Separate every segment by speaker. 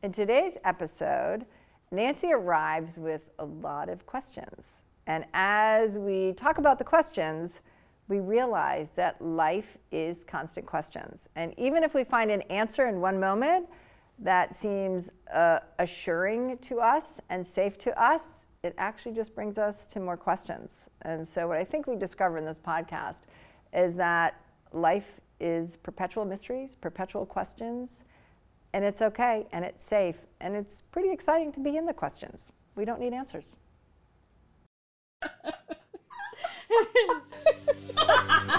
Speaker 1: In today's episode, Nancy arrives with a lot of questions. And as we talk about the questions, we realize that life is constant questions. And even if we find an answer in one moment that seems uh, assuring to us and safe to us, it actually just brings us to more questions. And so, what I think we discover in this podcast is that life is perpetual mysteries, perpetual questions, and it's okay and it's safe and it's pretty exciting to be in the questions. We don't need answers.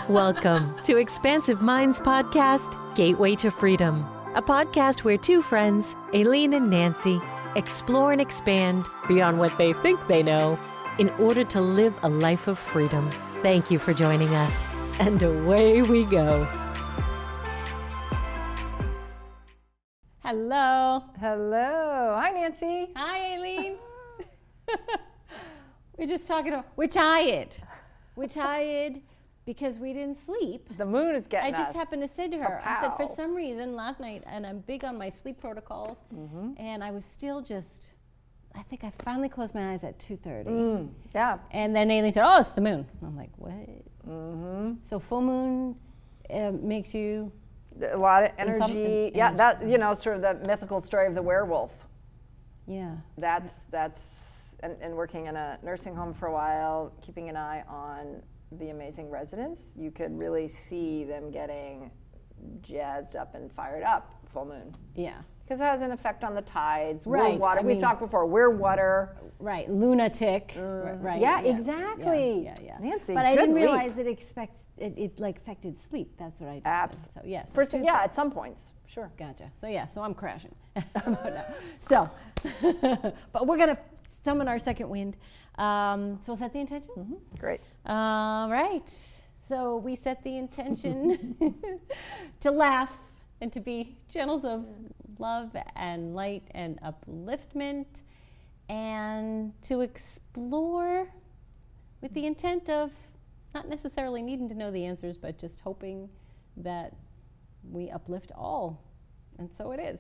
Speaker 2: Welcome to Expansive Minds Podcast Gateway to Freedom, a podcast where two friends, Aileen and Nancy, explore and expand beyond what they think they know in order to live a life of freedom. Thank you for joining us. And away we go.
Speaker 3: Hello.
Speaker 1: Hello. Hi, Nancy.
Speaker 3: Hi, Aileen. we're just talking about, we're tired. We're tired because we didn't sleep.
Speaker 1: The moon is getting
Speaker 3: I just
Speaker 1: us.
Speaker 3: happened to say to her, I said, for some reason last night, and I'm big on my sleep protocols,
Speaker 1: Mm-hmm.
Speaker 3: and I was still just, I think I finally closed my eyes at 2.30.
Speaker 1: Mm, yeah.
Speaker 3: And then Aileen said, oh, it's the moon. I'm like, what?
Speaker 1: Mm-hmm.
Speaker 3: So full moon uh, makes you,
Speaker 1: A lot of
Speaker 3: And some-
Speaker 1: energy.
Speaker 3: and-
Speaker 1: yeah,
Speaker 3: and-
Speaker 1: that, you know, sort of the mythical story of the werewolf.
Speaker 3: yeah.
Speaker 1: That's, that's, and, and working in a nursing home for a while, keeping an eye on the amazing residents, you could really see them getting jazzed up and fired up full moon.
Speaker 3: Yeah.
Speaker 1: Because it has an effect on the tides. We're
Speaker 3: Right,
Speaker 1: water.
Speaker 3: I
Speaker 1: We've
Speaker 3: mean-
Speaker 1: talked before. We're water.
Speaker 3: Right, lunatic. r- Right.
Speaker 1: Yeah, exactly.
Speaker 3: Yeah, yeah.
Speaker 1: Nancy,
Speaker 3: but I didn't
Speaker 1: leap.
Speaker 3: realize it expects it, it like affected sleep. That's what I just
Speaker 1: Abs.
Speaker 3: said. So yeah. So
Speaker 1: First, yeah, at some points, sure.
Speaker 3: Gotcha. So yeah. So I'm crashing. So, but we're gonna summon our second wind. Um, so is that the intention?
Speaker 1: Great.
Speaker 3: All right. So we set the intention to laugh and to be channels of love and light and upliftment and to explore with the intent of not necessarily needing to know the answers, but just hoping that we uplift all. And so it is.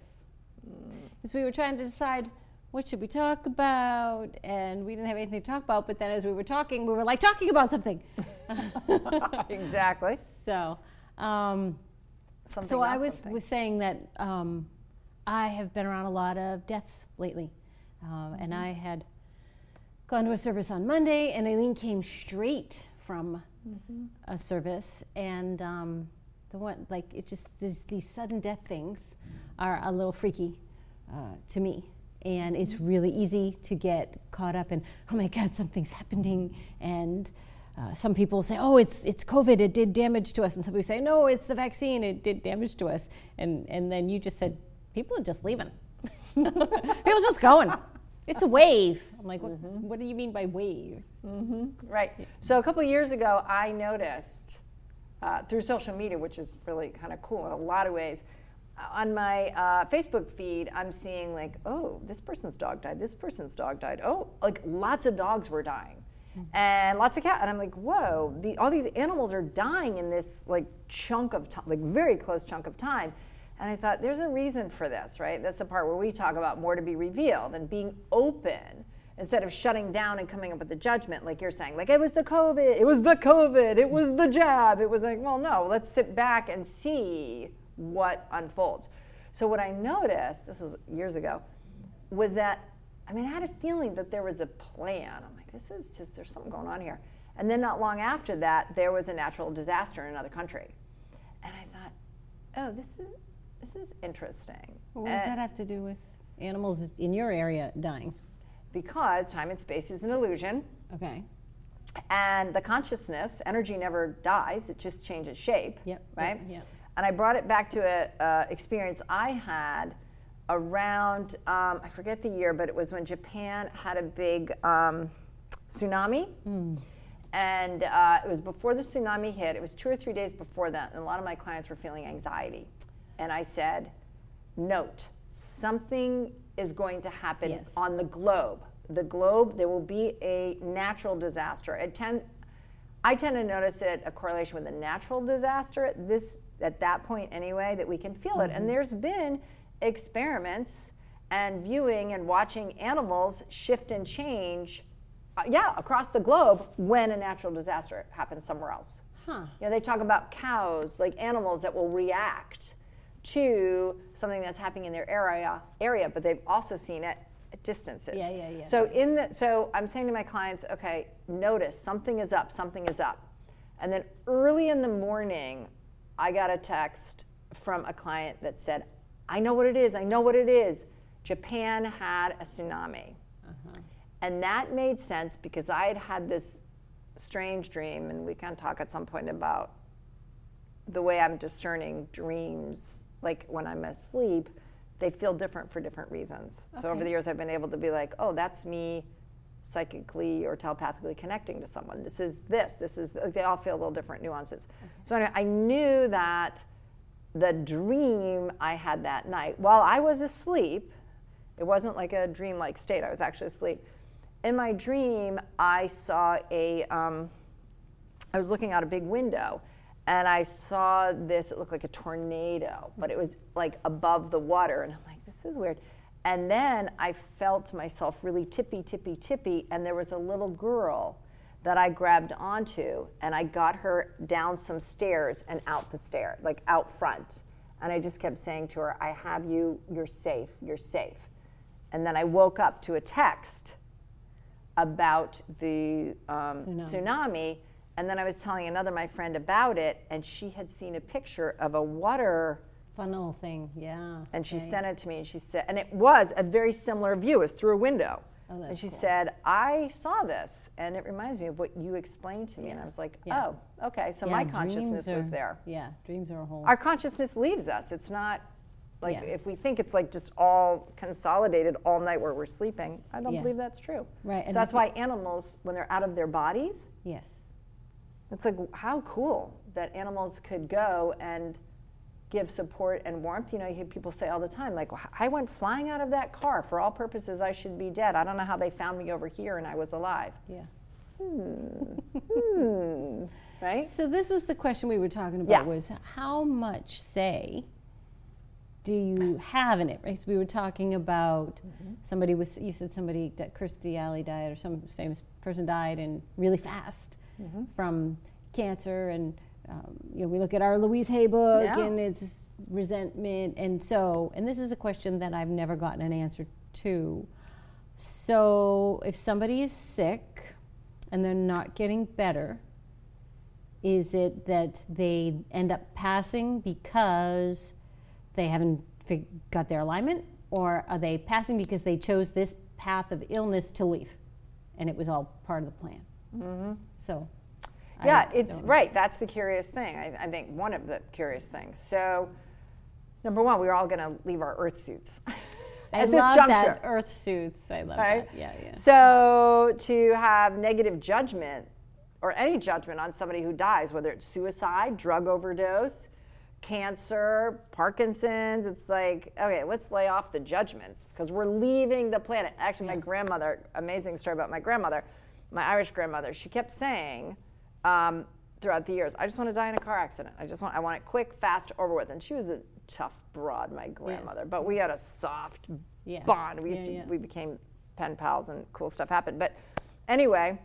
Speaker 3: Because we were trying to decide what should we talk about, and we didn't have anything to talk about. But then, as we were talking, we were like talking about something.
Speaker 1: exactly.
Speaker 3: So, um,
Speaker 1: Something
Speaker 3: so I was
Speaker 1: something.
Speaker 3: was saying that um, I have been around a lot of deaths lately, um, and
Speaker 1: Mm-hmm.
Speaker 3: I had gone to a service on Monday, and Aileen came straight from
Speaker 1: Mm-hmm.
Speaker 3: a service, and um, the one like it just these, these sudden death things are a little freaky uh, to me. And it's
Speaker 1: Mm-hmm.
Speaker 3: really easy to get caught up in, oh my God, something's happening. And uh, some people say, oh, it's, it's COVID, it did damage to us. And some people say, no, it's the vaccine, it did damage to us. And, and then you just said, people are just leaving. People's just going. It's a wave. I'm like, what,
Speaker 1: Mm-hmm.
Speaker 3: what do you mean by wave?
Speaker 1: Right. So a couple of years ago, I noticed uh, through social media, which is really kind of cool in a lot of ways. uh, On my uh, Facebook feed, I'm seeing like, oh, this person's dog died. This person's dog died. Oh, like lots of dogs were dying, and lots of cats. And I'm like, whoa, the, all these animals are dying in this like chunk of time, like very close chunk of time. And I thought, there's a reason for this, right? That's the part where we talk about more to be revealed and being open instead of shutting down and coming up with the judgment, like you're saying, like it was the COVID, it was the COVID, it was the jab. It was like, well, no, let's sit back and see what unfolds. So, what I noticed, this was years ago, was that, I mean, I had a feeling that there was a plan. I'm like, this is just, there's something going on here. And then, not long after that, there was a natural disaster in another country. And I thought, oh, this is, this is interesting.
Speaker 3: What does
Speaker 1: And-
Speaker 3: that have to do with animals in your area dying?
Speaker 1: because time and space is an illusion.
Speaker 3: Okay.
Speaker 1: and the consciousness energy never dies it just changes shape
Speaker 3: Yep,
Speaker 1: right?
Speaker 3: yep,
Speaker 1: and i brought it back to a uh, experience i had around um, i forget the year but it was when japan had a big um, tsunami. And uh, it was before the tsunami hit. It was two or three days before that and a lot of my clients were feeling anxiety and i said note something is going to happen
Speaker 3: Yes.
Speaker 1: on the globe the globe there will be a natural disaster it tend, i tend to notice it a correlation with a natural disaster at this at that point anyway that we can feel it and there's been experiments and viewing and watching animals shift and change, uh, yeah, across the globe when a natural disaster happens somewhere else.
Speaker 3: Huh.
Speaker 1: You know, they talk about cows, like animals that will react to something that's happening in their area, area, but they've also seen it at distances.
Speaker 3: Yeah, yeah, yeah.
Speaker 1: So in the, so I'm saying to my clients, okay, notice something is up, something is up, and then early in the morning, I got a text from a client that said, I know what it is, I know what it is. Japan had a tsunami. Uh-huh. And that made sense because I had had this strange dream, and we can talk at some point about the way I'm discerning dreams, like when I'm asleep, they feel different for different reasons. So over the years, I've been able to be like, oh, that's me psychically or telepathically connecting to someone. This is this. This is. Like, they all feel a little different nuances. So anyway, I knew that the dream I had that night, while I was asleep, it wasn't like a dream-like state. I was actually asleep. In my dream, I saw a. Um, I was looking out a big window and I saw this, it looked like a tornado, but it was like above the water. And I'm like, this is weird. And then I felt myself really tippy, tippy, tippy. And there was a little girl that I grabbed onto and I got her down some stairs and out the stair, like out front. And I just kept saying to her, I have you, you're safe, you're safe. And then I woke up to a text about the um,
Speaker 3: Tsunami.
Speaker 1: tsunami. And then I was telling another my friend about it, and she had seen a picture of a water,
Speaker 3: Funnel thing, yeah.
Speaker 1: and she
Speaker 3: okay.
Speaker 1: sent it to me, and she said, and it was a very similar view, it was through a window.
Speaker 3: Oh,
Speaker 1: and she
Speaker 3: cool.
Speaker 1: said, I saw this, and it reminds me of what you explained to me. And I was like,
Speaker 3: Yeah.
Speaker 1: oh, okay, so
Speaker 3: Yeah,
Speaker 1: my consciousness
Speaker 3: dreams
Speaker 1: was there.
Speaker 3: Yeah, dreams are a whole.
Speaker 1: Our consciousness leaves us. It's not like
Speaker 3: Yeah.
Speaker 1: if we think it's like just all consolidated all night where we're sleeping. I don't
Speaker 3: Yeah.
Speaker 1: believe that's true.
Speaker 3: Right,
Speaker 1: So
Speaker 3: and
Speaker 1: that's why animals, when they're out of their bodies,
Speaker 3: yes.
Speaker 1: It's like how cool that animals could go and give support and warmth. You know, you hear people say all the time, like, I went flying out of that car. For all purposes, I should be dead. I don't know how they found me over here and I was alive.
Speaker 3: Yeah.
Speaker 1: Hmm. Right?
Speaker 3: So this was the question we were talking about
Speaker 1: Yeah.
Speaker 3: was how much say do you have in it? Right? So we were talking about
Speaker 1: Mm-hmm.
Speaker 3: somebody was you said somebody that Kirstie Alley died or some famous person died and really fast
Speaker 1: Mm-hmm.
Speaker 3: from cancer and um, you know we look at our Louise Hay book
Speaker 1: Yeah.
Speaker 3: and it's resentment and so and this is a question that I've never gotten an answer to. So if somebody is sick and they're not getting better, is it that they end up passing because they haven't fig- got their alignment, or are they passing because they chose this path of illness to leave, and it was all part of the plan? Mm-hmm. So, I
Speaker 1: Yeah, it's right. That's the curious thing. I, I think one of the curious things. So, number one, we're all going to leave our Earth suits
Speaker 3: I
Speaker 1: at this juncture.
Speaker 3: that Earth suits. I love
Speaker 1: right?
Speaker 3: that. Yeah, yeah.
Speaker 1: So to have negative judgment or any judgment on somebody who dies, whether it's suicide, drug overdose, cancer, Parkinson's, it's like, okay, let's lay off the judgments because we're leaving the planet. Actually, my grandmother, amazing story about my grandmother, my Irish grandmother, she kept saying um, throughout the years, I just want to die in a car accident. I just want, I want it quick, fast, over with. And she was a tough broad, my grandmother, but we had a soft
Speaker 3: Yeah.
Speaker 1: bond. We used
Speaker 3: Yeah,
Speaker 1: to,
Speaker 3: yeah.
Speaker 1: we became pen pals and cool stuff happened. But anyway,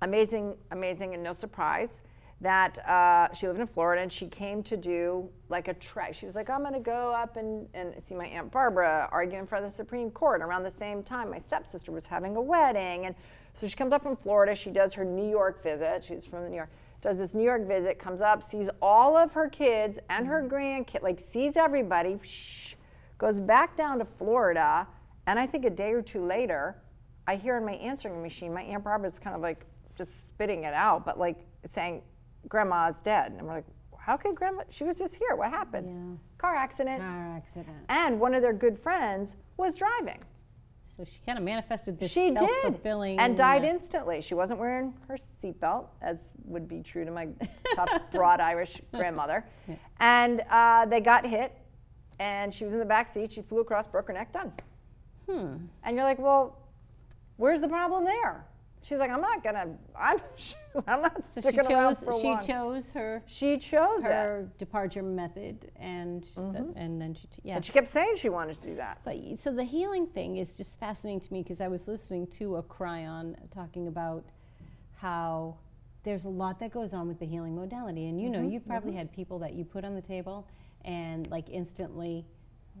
Speaker 1: amazing, amazing, and no surprise that uh, she lived in Florida and she came to do like a trek. She was like, I'm going to go up and, and see my Aunt Barbara argue in front of the Supreme Court. Around the same time, my stepsister was having a wedding. And so she comes up from Florida. She does her New York visit. She's from New York. Does this New York visit, comes up, sees all of her kids and her grandkid, like sees everybody, shh, goes back down to Florida. And I think a day or two later, I hear in my answering machine, my Aunt Barbara's kind of like just spitting it out, but like saying, Grandma's dead. And we're like, how could Grandma? She was just here. What happened?
Speaker 3: Yeah.
Speaker 1: Car accident.
Speaker 3: Car accident.
Speaker 1: And one of their good friends was driving.
Speaker 3: So she kind of manifested this
Speaker 1: She did. And died instantly. She wasn't wearing her seatbelt, as would be true to my tough, broad Irish grandmother. And uh, they got hit, and she was in the back seat. She flew across, broke her neck, done.
Speaker 3: Hmm.
Speaker 1: And you're like, well, where's the problem there? She's like, I'm not gonna. I'm. I'm not
Speaker 3: So she
Speaker 1: sticking around
Speaker 3: chose.
Speaker 1: for
Speaker 3: She
Speaker 1: long.
Speaker 3: chose her
Speaker 1: She chose it,
Speaker 3: her departure method, and sh- mm-hmm. and then she yeah.
Speaker 1: and she kept saying she wanted to do that.
Speaker 3: But so the healing thing is just fascinating to me because I was listening to a Kryon talking about how there's a lot that goes on with the healing modality, and you know, mm-hmm. you've probably mm-hmm. had people that you put on the table and like instantly,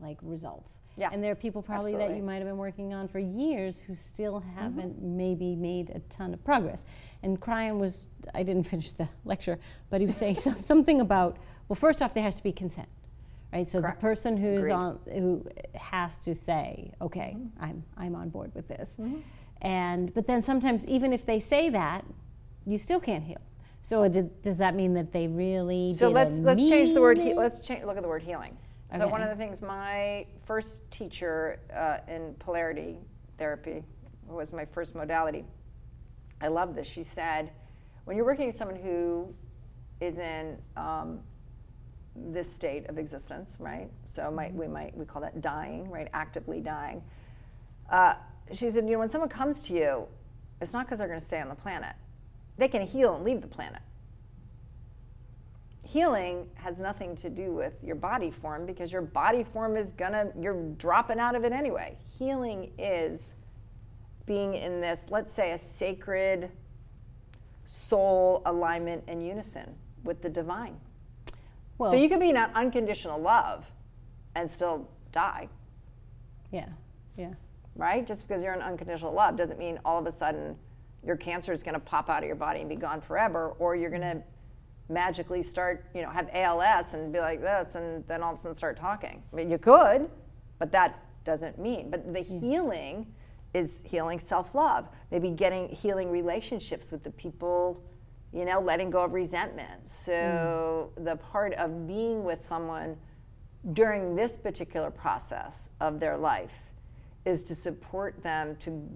Speaker 3: like results.
Speaker 1: Yeah,
Speaker 3: And there are people probably that you might have been working on for years who still mm-hmm. haven't maybe made a ton of progress. And Kryon was, I didn't finish the lecture, but he was saying so- something about, well, first off, there has to be consent, right? So
Speaker 1: Correct.
Speaker 3: the person who's
Speaker 1: Agreed.
Speaker 3: on, who has to say, okay, mm-hmm. I'm, I'm on board with this. Mm-hmm. And, but then sometimes, even if they say that, you still can't heal. So did, does that mean that they really
Speaker 1: So let's let's change the word. He, let's change. Look at the word healing. So one of the things my first teacher uh, in polarity therapy was my first modality. I love this. She said, when you're working with someone who is in um, this state of existence, right? So might, we might we call that dying, right? Actively dying. Uh, she said, you know, when someone comes to you, it's not because they're going to stay on the planet. They can heal and leave the planet healing has nothing to do with your body form because your body form is gonna you're dropping out of it anyway. Healing is being in this let's say a sacred soul alignment and unison with the divine.
Speaker 3: Well,
Speaker 1: so you can be in unconditional love and still die.
Speaker 3: Yeah, yeah.
Speaker 1: right? Just because you're in unconditional love doesn't mean all of a sudden your cancer is going to pop out of your body and be gone forever or you're going to mm-hmm. Magically start you know have als and be like this and then all of a sudden start talking. I mean you could but that doesn't mean but the hmm. healing is healing self-love. Maybe getting healing relationships with the people you know letting go of resentment. So hmm. the part of being with someone during this particular process of their life is to support them to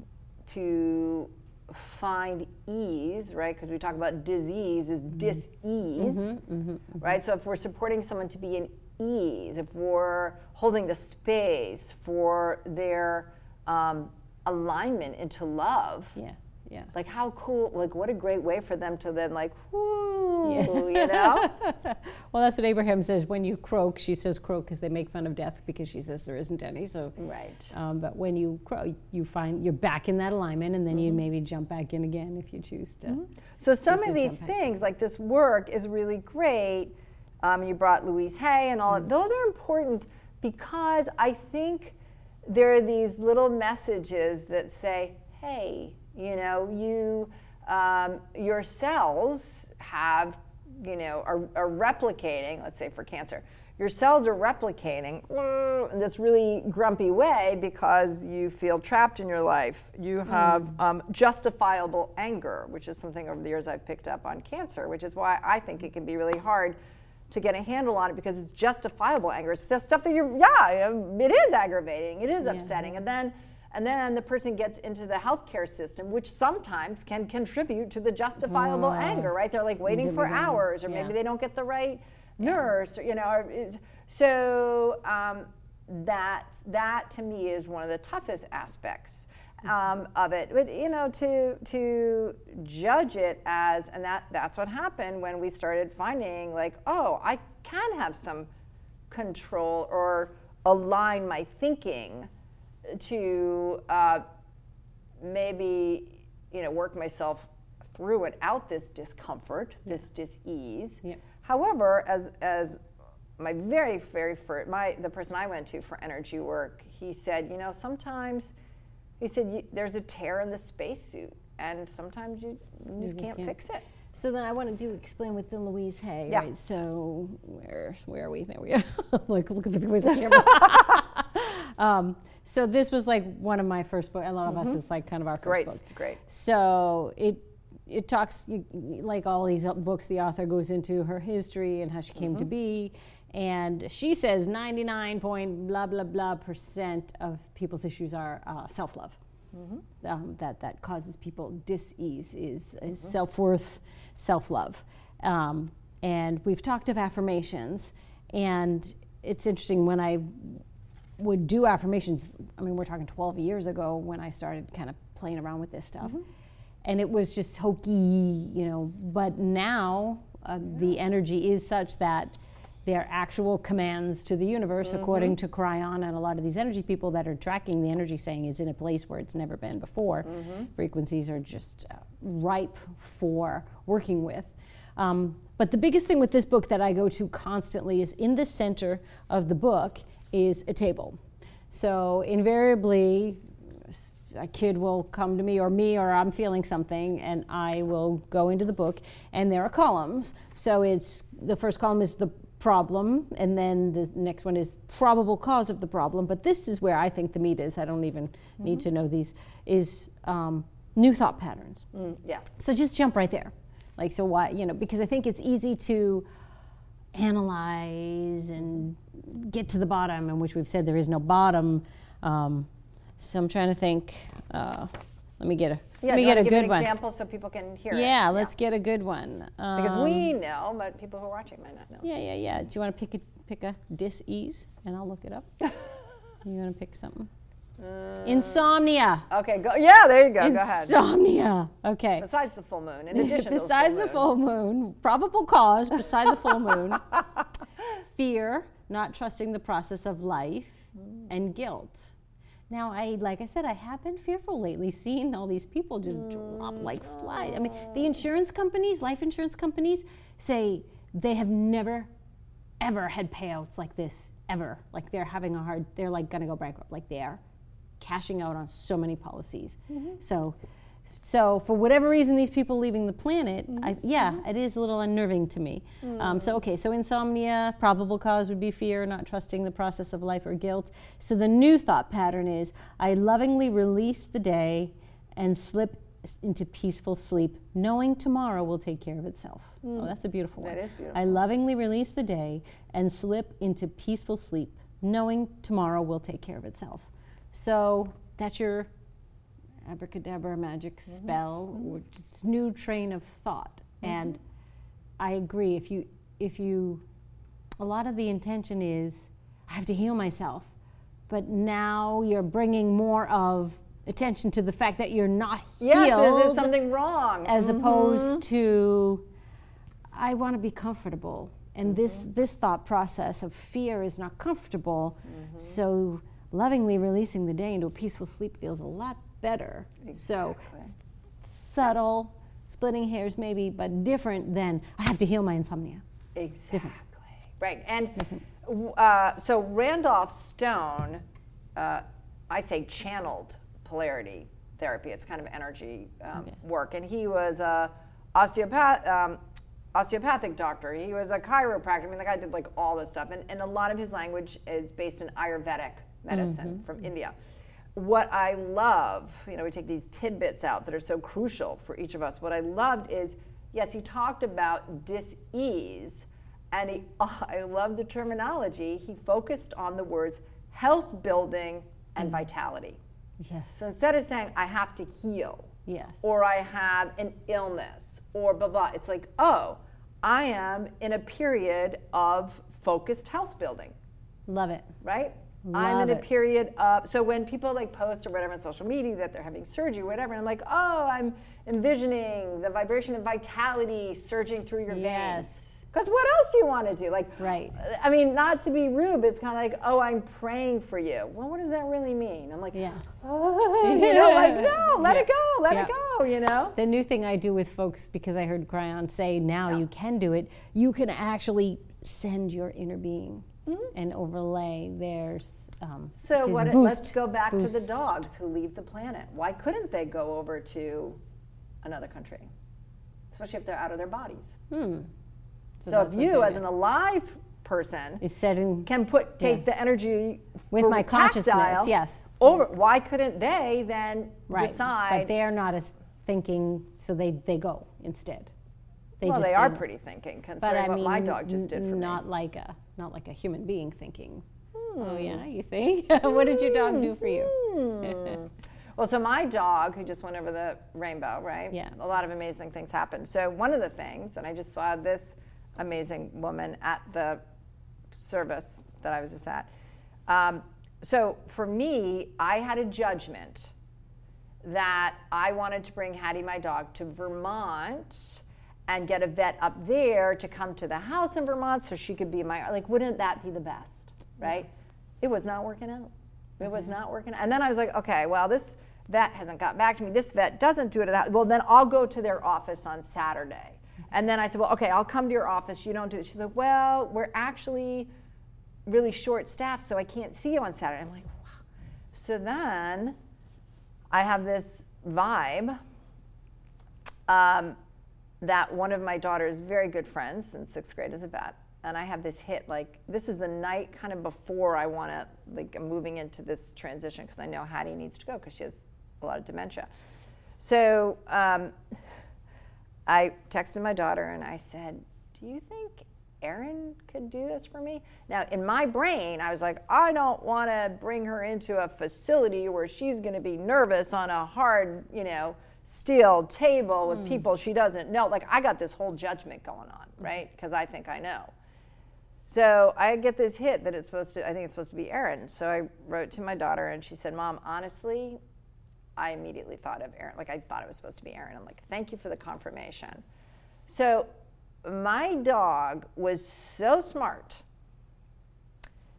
Speaker 1: to find ease, right? Because we talk about disease is mm-hmm. dis-ease, mm-hmm, mm-hmm, right? So if we're supporting someone to be in ease, if we're holding the space for their um, alignment into love,
Speaker 3: Yeah, yeah.
Speaker 1: like how cool! Like what a great way for them to then like, whoo, you know?
Speaker 3: well, that's what Abraham says. When you croak, she says croak because they make fun of death because she says there isn't any. So,
Speaker 1: Right.
Speaker 3: Um, but when you croak, you find you're back in that alignment, and then you
Speaker 1: Mm-hmm.
Speaker 3: maybe jump back in again if you choose to.
Speaker 1: So some of these things, like this work, is really great. Um, you brought Louise Hay and all
Speaker 3: Mm.
Speaker 1: of those are important because I think there are these little messages that say, "Hey, you know, you um, your cells have, you know, are, are replicating. Let's say for cancer." Your cells are replicating uh, in this really grumpy way because you feel trapped in your life. You have um, justifiable anger, which is something over the years I've picked up on cancer, which is why I think it can be really hard to get a handle on it because it's justifiable anger. It's the stuff that you're, yeah, it is aggravating, it is upsetting. And then and then the person gets into the healthcare system, which sometimes can contribute to the justifiable anger, right? They're like waiting for hours, or
Speaker 3: Yeah.
Speaker 1: maybe they don't get the right nurse, or, you know. Or, so um, that that to me is one of the toughest aspects um, of it. But you know, to to judge it as, and that that's what happened when we started finding like, oh, I can have some control or align my thinking to uh, maybe you know work myself through it out this discomfort, this dis-ease.
Speaker 3: Yep.
Speaker 1: However, as as my very very first my the person I went to for energy work, he said, you know, sometimes he said there's a tear in the spacesuit, and sometimes you, you just can't fix it.
Speaker 3: So then I want to do explain with the Louise Hay,
Speaker 1: Yeah.
Speaker 3: right? So where where are we? There we are. like look at the where's the camera. Um, so this was like one of my first books. A lot of us is like kind of our first
Speaker 1: Great,
Speaker 3: book.
Speaker 1: great.
Speaker 3: So it it talks like all these books. The author goes into her history and how she came to be, and she says ninety nine point blah blah blah percent of people's issues are uh, self love. Um, that that causes people dis-ease is, is self-worth, self-love, um, and we've talked of affirmations, and it's interesting when I would do affirmations. I mean, we're talking 12 years ago when I started kind of playing around with this stuff. and it was just hokey, you know. But now uh, the energy is such that there are actual commands to the universe, according to Kryon and a lot of these energy people that are tracking the energy, saying is in a place where it's never been before. Frequencies are just uh, ripe for working with. Um, but the biggest thing with this book that I go to constantly is in the center of the book is a table. So invariably, a kid will come to me or me or I'm feeling something and I will go into the book and there are columns. So it's the first column is the problem and then the next one is probable cause of the problem. But this is where I think the meat is. I don't even need to know these is um, new thought patterns.
Speaker 1: Mm, yes.
Speaker 3: So just jump right there. Like, so why, you know, because I think it's easy to analyze and get to the bottom, in which we've said there is no bottom. Um, so I'm trying to think. Uh, let me get a
Speaker 1: Yeah,
Speaker 3: let me get a
Speaker 1: give
Speaker 3: good
Speaker 1: an
Speaker 3: one.
Speaker 1: example so people can hear it?
Speaker 3: Yeah, let's get a good one.
Speaker 1: Because
Speaker 3: Um,
Speaker 1: we know, but people who are watching might not know.
Speaker 3: Yeah, yeah, yeah. Do you want to pick a pick a dis-ease, and I'll look it up. you want to pick something?
Speaker 1: Uh,
Speaker 3: Insomnia.
Speaker 1: Okay, go. Yeah, there you go. Go ahead.
Speaker 3: Insomnia. Okay.
Speaker 1: Besides the full moon, in addition
Speaker 3: besides the full moon, probable cause Besides the full moon, fear, not trusting the process of life, and guilt. Now, I like I said, I have been fearful lately, seeing all these people just drop like flies. I mean, the insurance companies, life insurance companies, say they have never, ever had payouts like this ever. Like they're having a hard, they're like gonna go bankrupt. Like they are cashing out on so many policies. Mm-hmm. So, so for whatever reason, these people leaving the planet, mm-hmm. I, yeah, mm-hmm. it is a little unnerving to me. Mm. Um, so okay, so insomnia, probable cause would be fear, not trusting the process of life or guilt. So the new thought pattern is: I lovingly release the day and slip into peaceful sleep, knowing tomorrow will take care of itself. Oh, mm. that's a beautiful one.
Speaker 1: That is beautiful.
Speaker 3: I lovingly release the day and slip into peaceful sleep, knowing tomorrow will take care of itself. So that's your abracadabra magic mm-hmm. spell, or just new train of thought. Mm-hmm. And I agree. If you, if you, a lot of the intention is, I have to heal myself, but now you're bringing more of attention to the fact that you're not
Speaker 1: Yes,
Speaker 3: healed
Speaker 1: there's, there's something wrong.
Speaker 3: as mm-hmm. opposed to I want to be comfortable. And this this thought process of fear is not comfortable. So lovingly releasing the day into a peaceful sleep feels a lot better. So subtle, splitting hairs maybe, but different than I have to heal my insomnia.
Speaker 1: Exactly. Right. And uh, so Randolph Stone, uh, I say channeled polarity therapy. It's kind of energy um,
Speaker 3: Okay.
Speaker 1: work. And he was a osteopath, um, osteopathic doctor. He was a chiropractor. I mean, the guy did like all this stuff. And, and a lot of his language is based in Ayurvedic medicine mm-hmm. from India. What I love, you know, we take these tidbits out that are so crucial for each of us. What I loved is, yes, he talked about dis-ease, and he, oh, I love the terminology. He focused on the words health building and mm. vitality.
Speaker 3: Yes.
Speaker 1: So instead of saying I have to heal,
Speaker 3: Yes.
Speaker 1: or I have an illness, or blah blah, it's like, oh, I am in a period of focused health building
Speaker 3: Love it.
Speaker 1: right? I'm in
Speaker 3: Love
Speaker 1: a
Speaker 3: it.
Speaker 1: period of so when people like post or whatever on social media that they're having surgery, or whatever, I'm like, oh, I'm envisioning the vibration of vitality surging through your veins.
Speaker 3: Yes.
Speaker 1: Because what else do you want to do? Like,
Speaker 3: Right.
Speaker 1: I mean, not to be rude, but it's kind of like, oh, I'm praying for you. Well, what does that really mean? I'm like,
Speaker 3: Yeah.
Speaker 1: oh, you know, like, no, let it go, let it go, you know?
Speaker 3: The new thing I do with folks, because I heard Kryon say now you can do it, you can actually send your inner being and overlay theirs. Um,
Speaker 1: So what?
Speaker 3: boost-
Speaker 1: let's go back to the dogs who leave the planet. Why couldn't they go over to another country, especially if they're out of their bodies?
Speaker 3: Hmm.
Speaker 1: So,
Speaker 3: that's
Speaker 1: if you, as an alive person,
Speaker 3: is setting
Speaker 1: can put take
Speaker 3: Yeah.
Speaker 1: the energy
Speaker 3: with my consciousness. Yes.
Speaker 1: Over. Why couldn't they then
Speaker 3: Right.
Speaker 1: decide?
Speaker 3: But they're not as thinking, so they, they go instead. They
Speaker 1: well, they are pretty thinking,
Speaker 3: But
Speaker 1: considering
Speaker 3: I
Speaker 1: what
Speaker 3: mean,
Speaker 1: my dog just did for
Speaker 3: not
Speaker 1: me.
Speaker 3: like a not like a human being thinking.
Speaker 1: Hmm.
Speaker 3: Oh yeah, you think? what did your dog do for you?
Speaker 1: Hmm. Well, so my dog, who just went over the rainbow, right?
Speaker 3: Yeah.
Speaker 1: A lot of amazing things happened. So one of the things, and I just saw this amazing woman at the service that I was just at. Um, so for me, I had a judgment that I wanted to bring Hattie, my dog, to Vermont and get a vet up there to come to the house in Vermont so she could be my like wouldn't that be the best, right? It was not working out. It was not working out. And then I was like, okay, well this vet hasn't got back to me. This vet doesn't do it. That well, then I'll go to their office on Saturday. And then I said, well, okay, I'll come to your office. You don't do it. She's like, well, we're actually really short staffed, so I can't see you on Saturday. I'm like, wow. So then I have this vibe um, that one of my daughter's very good friends in sixth grade is a vet. And I have this hit, like, this is the night kind of before I want to, like, I'm moving into this transition because I know Hattie needs to go because she has a lot of dementia. So um, I texted my daughter and I said, Do you think Erin could do this for me? Now, in my brain, I was like, I don't want to bring her into a facility where she's going to be nervous on a hard, you know, steel table with mm. people she doesn't know. Like, I got this whole judgment going on, right? Because I think I know. So I get this hit that it's supposed to, I think it's supposed to be Erin. So I wrote to my daughter and she said, Mom, honestly, I immediately thought of Erin. Like I thought it was supposed to be Erin. I'm like, thank you for the confirmation. So my dog was so smart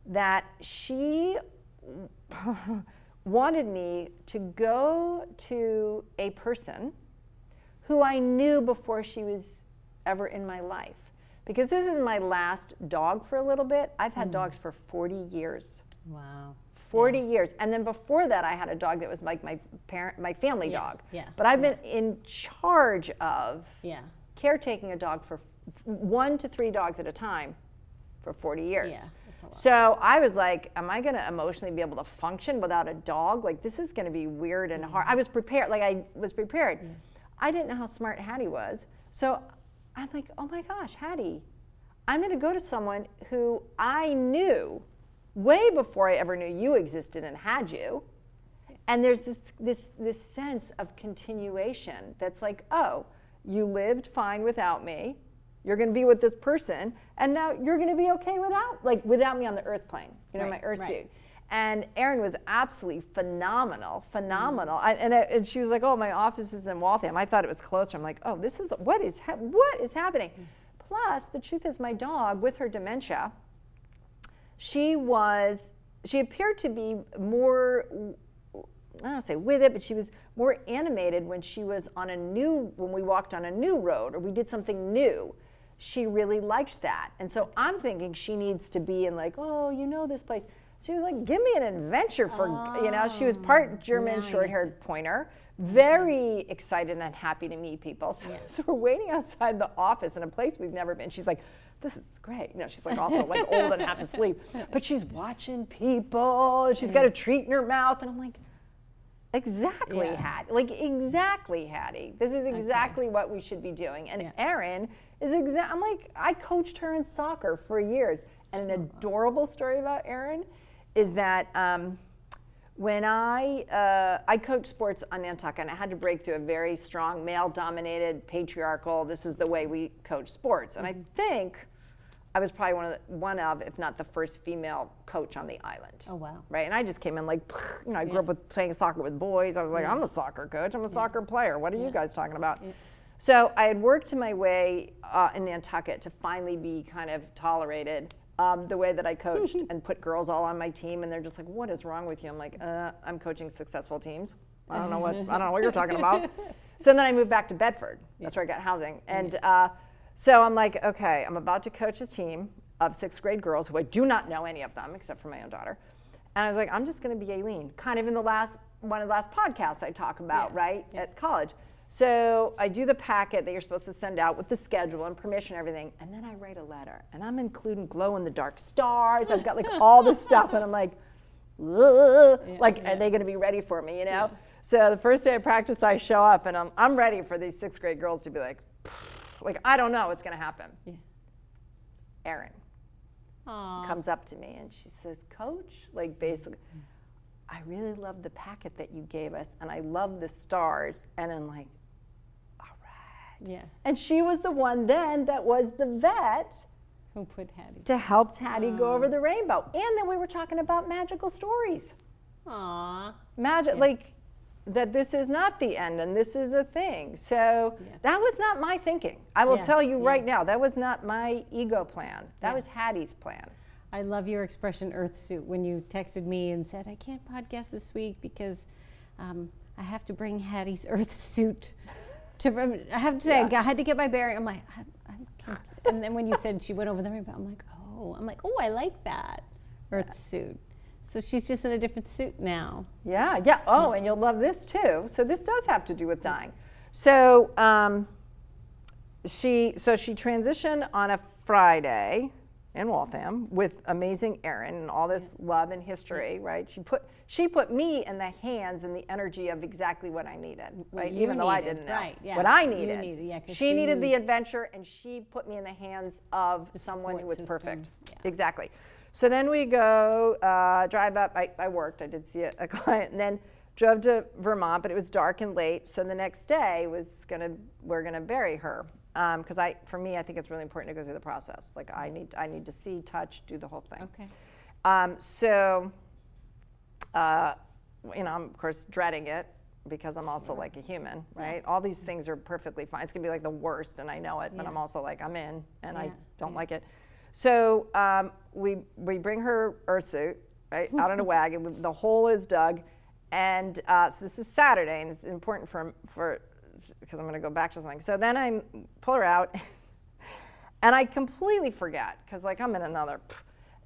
Speaker 1: that she wanted me to go to a person who I knew before she was ever in my life. Because this is my last dog for a little bit. I've had mm. dogs for 40 years.
Speaker 3: Wow.
Speaker 1: 40 yeah. years. And then before that, I had a dog that was like my parent, my family
Speaker 3: yeah.
Speaker 1: dog.
Speaker 3: Yeah.
Speaker 1: But I've
Speaker 3: yeah.
Speaker 1: been in charge of
Speaker 3: yeah.
Speaker 1: caretaking a dog for one to three dogs at a time for 40 years.
Speaker 3: Yeah.
Speaker 1: So I was like, am I going to emotionally be able to function without a dog? Like, this is going to be weird and hard. I was prepared. Like, I was prepared. I didn't know how smart Hattie was. So I'm like, oh my gosh, Hattie, I'm going to go to someone who I knew way before I ever knew you existed and had you. And there's this, this, this sense of continuation that's like, oh, you lived fine without me. You're going to be with this person, and now you're going to be okay without, like, without me on the earth plane, you know, right, my earth right. suit. And Erin was absolutely phenomenal, phenomenal. Mm. I, and, I, and she was like, "Oh, my office is in Waltham." I thought it was closer. I'm like, "Oh, this is what is ha- what is happening?" Mm. Plus, the truth is, my dog with her dementia, she was she appeared to be more I don't say with it, but she was more animated when she was on a new when we walked on a new road or we did something new. She really liked that. And so I'm thinking she needs to be in like, oh, you know this place. She was like, give me an adventure for oh, you know, she was part oh, German short-haired pointer, very excited and happy to meet people. So, yeah. so we're waiting outside the office in a place we've never been. She's like, this is great. You know, she's like also like old and half asleep, but she's watching people. And she's got a treat in her mouth, and I'm like, exactly, yeah. Hattie. Like exactly, Hattie. This is exactly okay. what we should be doing. And yeah. Erin is exact. I'm like, I coached her in soccer for years, and an adorable story about Erin is that. Um, when I uh, I coached sports on Nantucket, and I had to break through a very strong male-dominated, patriarchal. This is the way we coach sports, and mm-hmm. I think I was probably one of the, one of, if not the first female coach on the island.
Speaker 3: Oh wow!
Speaker 1: Right, and I just came in like, you know, I grew yeah. up with playing soccer with boys. I was like, yeah. I'm a soccer coach. I'm a yeah. soccer player. What are you guys talking about? So I had worked my way uh, in Nantucket to finally be kind of tolerated um, the way that I coached and put girls all on my team, and they're just like, "What is wrong with you?" I'm like, uh, "I'm coaching successful teams. I don't know what I don't know what you're talking about." So then I moved back to Bedford. That's where I got housing, and uh, so I'm like, "Okay, I'm about to coach a team of sixth grade girls who I do not know any of them except for my own daughter." And I was like, "I'm just going to be Aileen." Kind of in the last one of the last podcasts I talk about, yeah. right yeah. at college. So I do the packet that you're supposed to send out with the schedule and permission and everything, and then I write a letter, and I'm including glow in the dark stars. I've got like all this stuff, and I'm like, yeah, like, yeah. are they going to be ready for me? You know. Yeah. So the first day of practice, I show up, and I'm I'm ready for these sixth grade girls to be like, like I don't know what's going to happen. Erin comes up to me and she says, "Coach, like basically." Mm-hmm. I really love the packet that you gave us, and I love the stars. And I'm like,
Speaker 3: yeah.
Speaker 1: And she was the one then that was the vet
Speaker 3: who put Hattie
Speaker 1: to help Hattie go over the rainbow. And then we were talking about magical stories.
Speaker 3: Aww.
Speaker 1: Magic, yeah. like, that this is not the end and this is a thing. So
Speaker 3: Yeah.
Speaker 1: that was not my thinking. I will
Speaker 3: Yeah,
Speaker 1: tell you right now, that was not my ego plan. That was Hattie's plan.
Speaker 3: I love your expression earth suit when you texted me and said, I can't podcast this week because um, I have to bring Hattie's earth suit. To, I have to say,
Speaker 1: Yeah.
Speaker 3: I had to get my bearing. I'm like, I, I and then when you said she went over the rainbow, I'm like, oh, I'm like, oh, I like that earth suit. So she's just in a different suit now.
Speaker 1: Yeah, yeah. Oh, and you'll love this too. So this does have to do with dying. So um, she so she transitioned on a Friday in Waltham with amazing Erin and all this love and history, right? She put she put me in the hands and the energy of exactly what I needed, right?
Speaker 3: you
Speaker 1: Even though I
Speaker 3: needed,
Speaker 1: didn't know
Speaker 3: right, yeah.
Speaker 1: what I
Speaker 3: You
Speaker 1: needed.
Speaker 3: needed, yeah, 'cause
Speaker 1: she
Speaker 3: she
Speaker 1: needed the adventure, and she put me in the hands of someone who was
Speaker 3: support
Speaker 1: perfect.
Speaker 3: system, yeah.
Speaker 1: Exactly. So then we go uh, drive up. I, I worked. I did see a, a client, and then drove to Vermont. But it was dark and late. So the next day was gonna we're gonna bury her because I for me I think it's really important to go through the process. Like I need I need to see, touch, do the whole thing.
Speaker 3: Okay.
Speaker 1: Um, so, uh, you know, I'm of course dreading it because I'm also like a human, right? All these things are perfectly fine. It's gonna be like the worst, and I know it, but I'm also like I'm in, and I don't like it. So um, we we bring her earth suit right out in a wagon. The hole is dug, and uh, so this is Saturday, and it's important for for because I'm gonna go back to something. So then I pull her out. And I completely forget, because like I'm in another,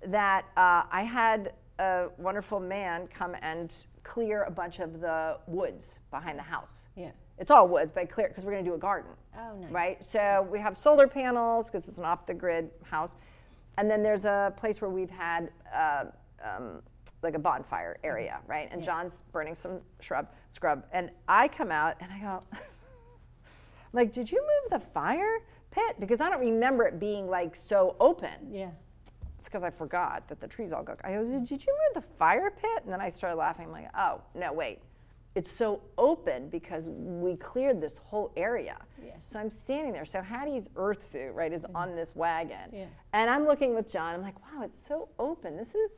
Speaker 1: that uh, I had a wonderful man come and clear a bunch of the woods behind the house.
Speaker 3: Yeah.
Speaker 1: It's all woods, but clear because we're going to do a garden.
Speaker 3: Oh, nice.
Speaker 1: Right? So we have solar panels because it's an off the grid house. And then there's a place where we've had uh, um, like a bonfire area, right? And John's burning some shrub, scrub. And I come out and I go, like, did you move the fire pit? Because I don't remember it being like so open.
Speaker 3: Yeah.
Speaker 1: It's because I forgot that the trees all go. I go, did you move the fire pit? And then I started laughing. I'm like, oh, no, wait. It's so open because we cleared this whole area.
Speaker 3: Yeah.
Speaker 1: So I'm standing there. So Hattie's earth suit, right, is on this wagon.
Speaker 3: Yeah.
Speaker 1: And I'm looking with John. I'm like, wow, it's so open. This is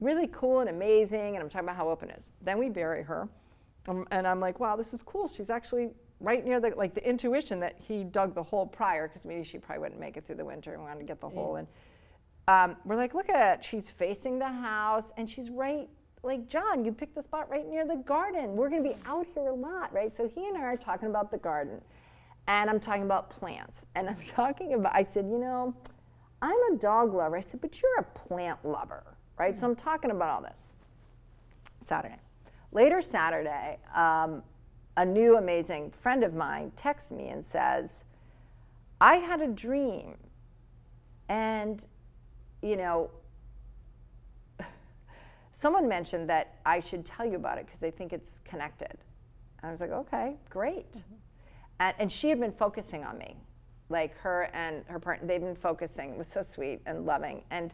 Speaker 1: really cool and amazing. And I'm talking about how open it is. Then we bury her. Um, and I'm like, wow, this is cool. She's actually right near the, like the intuition that he dug the hole prior, because maybe she probably wouldn't make it through the winter and wanted to get the hole in. Um, we're like, look at it. She's facing the house and she's right, like, John, you picked the spot right near the garden. We're going to be out here a lot, right? So he and I are talking about the garden. And I'm talking about plants. And I'm talking about, I said, you know, I'm a dog lover. I said, but you're a plant lover, right? So I'm talking about all this. Saturday. Later Saturday, um, a new amazing friend of mine texts me and says, I had a dream. And, you know, someone mentioned that I should tell you about it because they think it's connected. And I was like, okay, great. And, and she had been focusing on me, like her and her partner, they've been focusing. It was so sweet and loving. And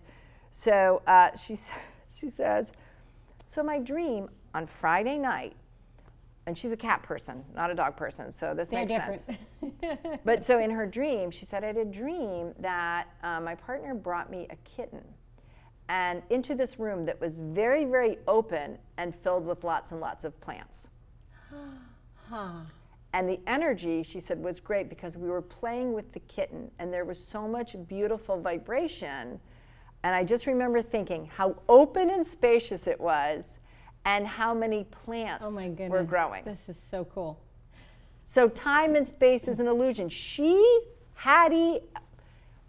Speaker 1: so uh, she, she says, so my dream on Friday night, and she's a cat person, not a dog person, so this
Speaker 3: They're
Speaker 1: makes
Speaker 3: different.
Speaker 1: sense. But so in her dream, she said, I had a dream that uh, my partner brought me a kitten and into this room that was very, very open and filled with lots and lots of plants.
Speaker 3: huh.
Speaker 1: And the energy, she said, was great because we were playing with the kitten and there was so much beautiful vibration. And I just remember thinking how open and spacious it was and how many plants
Speaker 3: Oh my goodness.
Speaker 1: were growing.
Speaker 3: This is so cool.
Speaker 1: So time and space is an illusion. She, Hattie,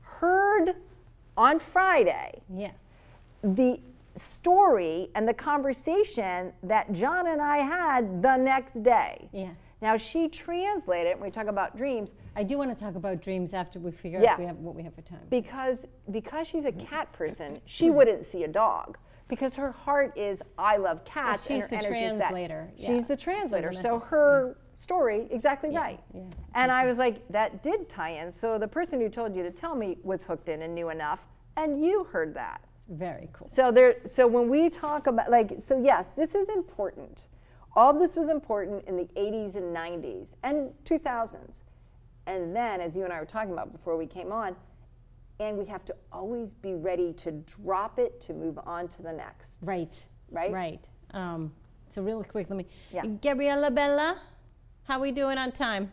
Speaker 1: heard on Friday
Speaker 3: Yeah.
Speaker 1: the story and the conversation that John and I had the next day.
Speaker 3: Yeah.
Speaker 1: Now she translated, when we talk about dreams,
Speaker 3: I do want to talk about dreams after we figure
Speaker 1: Yeah.
Speaker 3: out if we have, what we have for time.
Speaker 1: because because she's a cat person, she mm-hmm. wouldn't see a dog because her heart is I love cats.
Speaker 3: she's
Speaker 1: and her
Speaker 3: the
Speaker 1: is that.
Speaker 3: translator, yeah.
Speaker 1: She's the
Speaker 3: So
Speaker 1: translator. So,
Speaker 3: message-
Speaker 1: her story exactly right.
Speaker 3: yeah.
Speaker 1: And I was like, that did tie in. So the person who told you to tell me was hooked in and knew enough, and you heard that.
Speaker 3: Very cool.
Speaker 1: So there. So when we talk about like, so yes, this is important. All this was important in the 80s and 90s and 2000s, and then as you and I were talking about before we came on, and we have to always be ready to drop it to move on to the next.
Speaker 3: Right.
Speaker 1: Right?
Speaker 3: Right. Um, So really quick, let me.
Speaker 1: Yeah.
Speaker 3: Gabriella Bella, how we doing on time?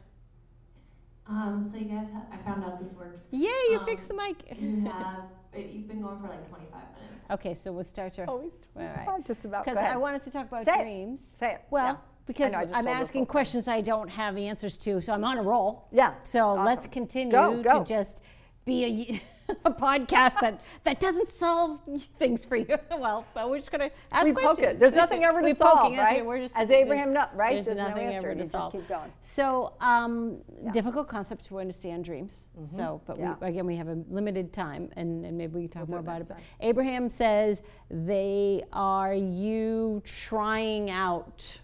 Speaker 4: Um, so you guys, ha- I found out this works.
Speaker 3: Yeah, you
Speaker 4: Um,
Speaker 3: fixed the mic.
Speaker 4: You have, you've been going for like 25 minutes.
Speaker 3: okay, so we'll start your.
Speaker 1: Always
Speaker 3: All right.
Speaker 1: Oh, just about.
Speaker 3: Because I wanted to talk about
Speaker 1: Say it.
Speaker 3: dreams.
Speaker 1: Say it.
Speaker 3: Well,
Speaker 1: Yeah.
Speaker 3: because
Speaker 1: I know, I
Speaker 3: I'm asking questions I don't have the answers to, so I'm on a roll.
Speaker 1: Yeah,
Speaker 3: So
Speaker 1: awesome.
Speaker 3: let's continue
Speaker 1: Go, go.
Speaker 3: to just be a, a podcast that, that doesn't solve things for you. Well, but we're just going to ask
Speaker 1: we
Speaker 3: questions.
Speaker 1: poke it. There's nothing ever to
Speaker 3: We
Speaker 1: solve,
Speaker 3: poking,
Speaker 1: right?
Speaker 3: it, We're just,
Speaker 1: As Abraham, no, right?
Speaker 3: There's,
Speaker 1: There's, no
Speaker 3: nothing
Speaker 1: answer.
Speaker 3: ever
Speaker 1: You
Speaker 3: to
Speaker 1: just
Speaker 3: solve.
Speaker 1: keep going.
Speaker 3: So, um, difficult concept to understand dreams. So, but
Speaker 1: Yeah.
Speaker 3: we, again, we have a limited time, and, and maybe we can talk
Speaker 1: We'll
Speaker 3: more about it.
Speaker 1: time.
Speaker 3: Abraham says they are you trying out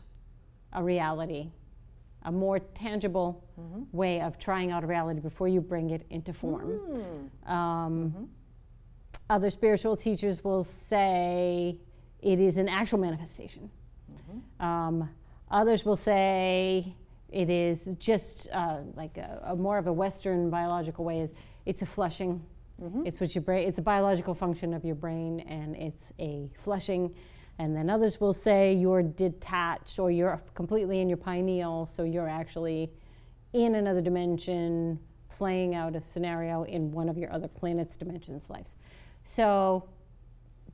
Speaker 3: a reality, a more tangible
Speaker 1: Mm-hmm.
Speaker 3: way of trying out a reality before you bring it into form.
Speaker 1: Mm.
Speaker 3: Um,
Speaker 1: Mm-hmm.
Speaker 3: Other spiritual teachers will say it is an actual manifestation.
Speaker 1: Mm-hmm.
Speaker 3: Um, others will say it is just uh, like a, a more of a Western biological way. Is it's a flushing.
Speaker 1: Mm-hmm.
Speaker 3: It's what your brain. It's a biological function of your brain, and it's a flushing. And then others will say you're detached or you're completely in your pineal, so you're actually in another dimension, playing out a scenario in one of your other planets, dimensions, lives. So,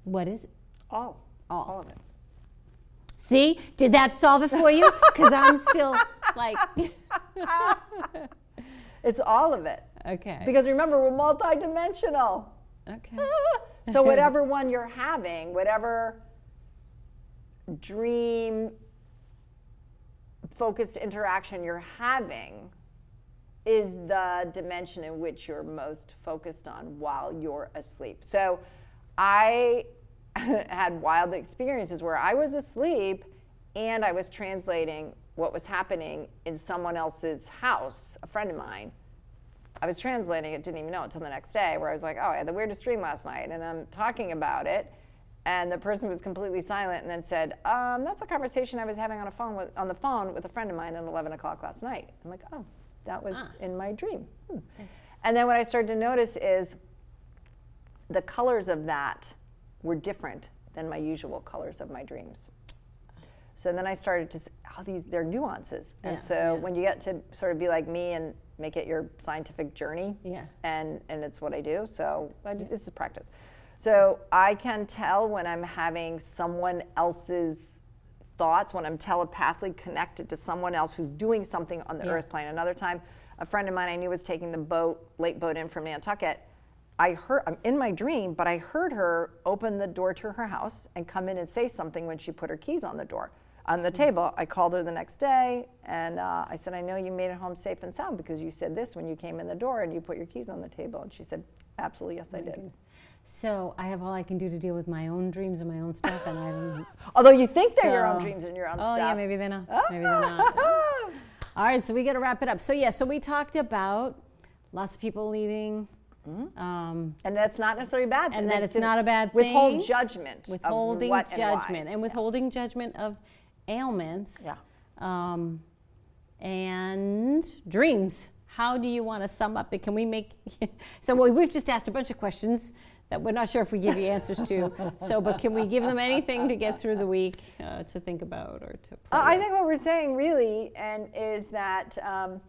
Speaker 3: what is it?
Speaker 1: All.
Speaker 3: All.
Speaker 1: All of it.
Speaker 3: See, did that solve it for you? Because I'm still like,
Speaker 1: It's all of it.
Speaker 3: okay,
Speaker 1: Because remember, we're multidimensional.
Speaker 3: okay,
Speaker 1: so whatever one you're having, whatever dream focused interaction you're having is the dimension in which you're most focused on while you're asleep. So I had wild experiences where I was asleep and I was translating what was happening in someone else's house, a friend of mine. I was translating it, didn't even know it until the next day, where I was like, oh, I had the weirdest dream last night. And I'm talking about it. And the person was completely silent and then said, um, that's a conversation I was having on, a phone with, on the phone with a friend of mine at 11 o'clock last night. I'm like, oh, that was in my dream. Hmm. And then what I started to notice is the colors of that were different than my usual colors of my dreams. So then I started to, all these, they're nuances. And
Speaker 3: Yeah,
Speaker 1: so
Speaker 3: yeah.
Speaker 1: when you get to sort of be like me and make it your scientific journey,
Speaker 3: Yeah.
Speaker 1: and, and it's what I do, so I just, it's a practice. So I can tell when I'm having someone else's thoughts, when I'm telepathically connected to someone else who's doing something on the
Speaker 3: Yeah.
Speaker 1: earth plane. Another time, a friend of mine I knew was taking the boat, late boat in from Nantucket. I heard, I'm in my dream, but I heard her open the door to her house and come in and say something when she put her keys on the door, on the table. I called her the next day and uh, I said, I know you made it home safe and sound because you said this when you came in the door and you put your keys on the table. And she said, Absolutely, yes, I did.
Speaker 3: So I have all I can do to deal with my own dreams and my own stuff, and I don't.
Speaker 1: Although you think they're your own dreams and your own
Speaker 3: oh
Speaker 1: stuff.
Speaker 3: Oh yeah, maybe they're not. Maybe they're not. All right, so we got to wrap it up. So yeah, so we talked about lots of people leaving. Um,
Speaker 1: And that's not necessarily bad.
Speaker 3: And that
Speaker 1: That's
Speaker 3: it's not a bad
Speaker 1: Withhold
Speaker 3: thing.
Speaker 1: judgment. of
Speaker 3: withholding
Speaker 1: what and
Speaker 3: judgment and, withholding judgment of ailments.
Speaker 1: Yeah.
Speaker 3: Um, and dreams. How do you want to sum up it? Can we make so? Well, we've just asked a bunch of questions that we're not sure if we give you answers to. So, but can we give them anything to get through the week uh, to think about or to?
Speaker 1: Uh, I think what we're saying really, and is that um,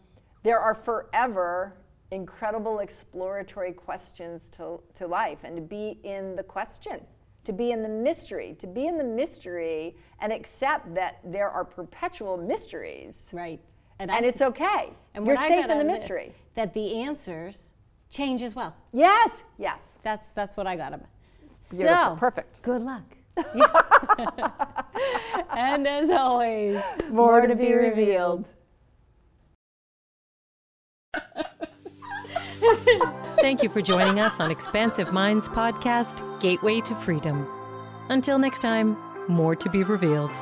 Speaker 1: there are forever incredible exploratory questions to, to life, and to be in the question, to be in the mystery, to be in the mystery, and accept that there are perpetual mysteries,
Speaker 3: right.
Speaker 1: and,
Speaker 3: I-
Speaker 1: it's okay.
Speaker 3: and
Speaker 1: You're safe in the
Speaker 3: out of it,
Speaker 1: mystery.
Speaker 3: That the answers change as well.
Speaker 1: Yes, yes.
Speaker 3: That's that's what I got of it.
Speaker 1: Beautiful.
Speaker 3: So
Speaker 1: Perfect.
Speaker 3: Good luck. and as always,
Speaker 1: More to be revealed.
Speaker 2: Thank you for joining us on Expansive Minds podcast, Gateway to Freedom. Until next time, more to be revealed.